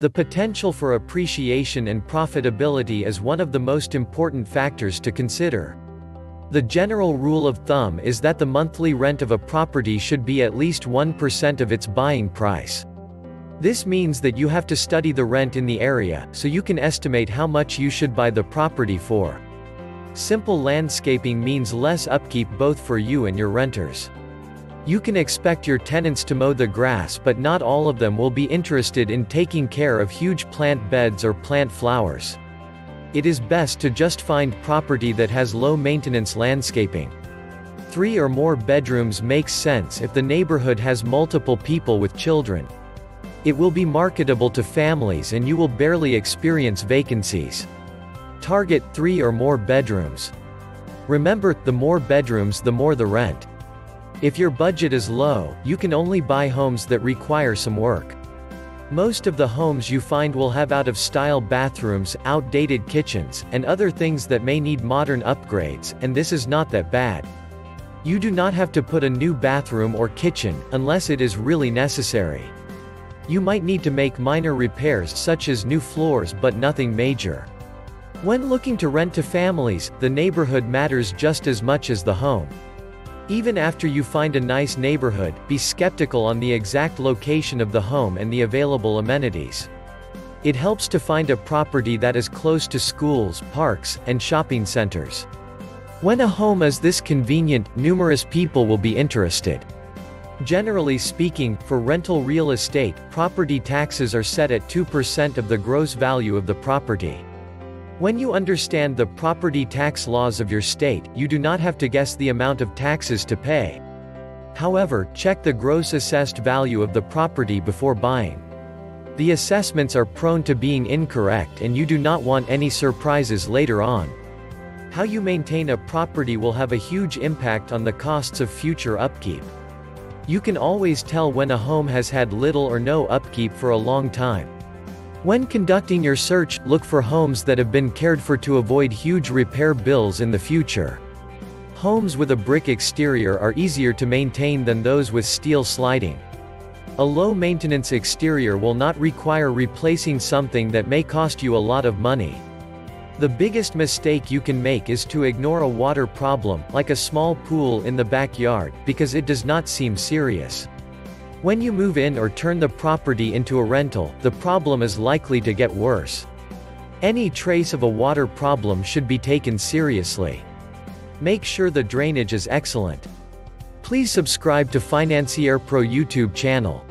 The potential for appreciation and profitability is one of the most important factors to consider. The general rule of thumb is that the monthly rent of a property should be at least 1% of its buying price. This means that you have to study the rent in the area, so you can estimate how much you should buy the property for. Simple landscaping means less upkeep both for you and your renters. You can expect your tenants to mow the grass but not all of them will be interested in taking care of huge plant beds or plant flowers. It is best to just find property that has low maintenance landscaping. Three or more bedrooms makes sense if the neighborhood has multiple people with children. It will be marketable to families and you will barely experience vacancies. Target 3 or more bedrooms. Remember, the more bedrooms the more the rent. If your budget is low, you can only buy homes that require some work. Most of the homes you find will have out-of-style bathrooms, outdated kitchens, and other things that may need modern upgrades, and this is not that bad. You do not have to put a new bathroom or kitchen, unless it is really necessary. You might need to make minor repairs such as new floors but nothing major. When looking to rent to families, the neighborhood matters just as much as the home. Even after you find a nice neighborhood, be skeptical on the exact location of the home and the available amenities. It helps to find a property that is close to schools, parks, and shopping centers. When a home is this convenient, numerous people will be interested. Generally speaking, for rental real estate, property taxes are set at 2% of the gross value of the property. When you understand the property tax laws of your state, you do not have to guess the amount of taxes to pay. However, check the gross assessed value of the property before buying. The assessments are prone to being incorrect and you do not want any surprises later on. How you maintain a property will have a huge impact on the costs of future upkeep. You can always tell when a home has had little or no upkeep for a long time. When conducting your search, look for homes that have been cared for to avoid huge repair bills in the future. Homes with a brick exterior are easier to maintain than those with steel sliding. A low-maintenance exterior will not require replacing something that may cost you a lot of money. The biggest mistake you can make is to ignore a water problem, like a small pool in the backyard, because it does not seem serious. When you move in or turn the property into a rental, the problem is likely to get worse. Any trace of a water problem should be taken seriously. Make sure the drainage is excellent. Please subscribe to Financier Pro YouTube channel.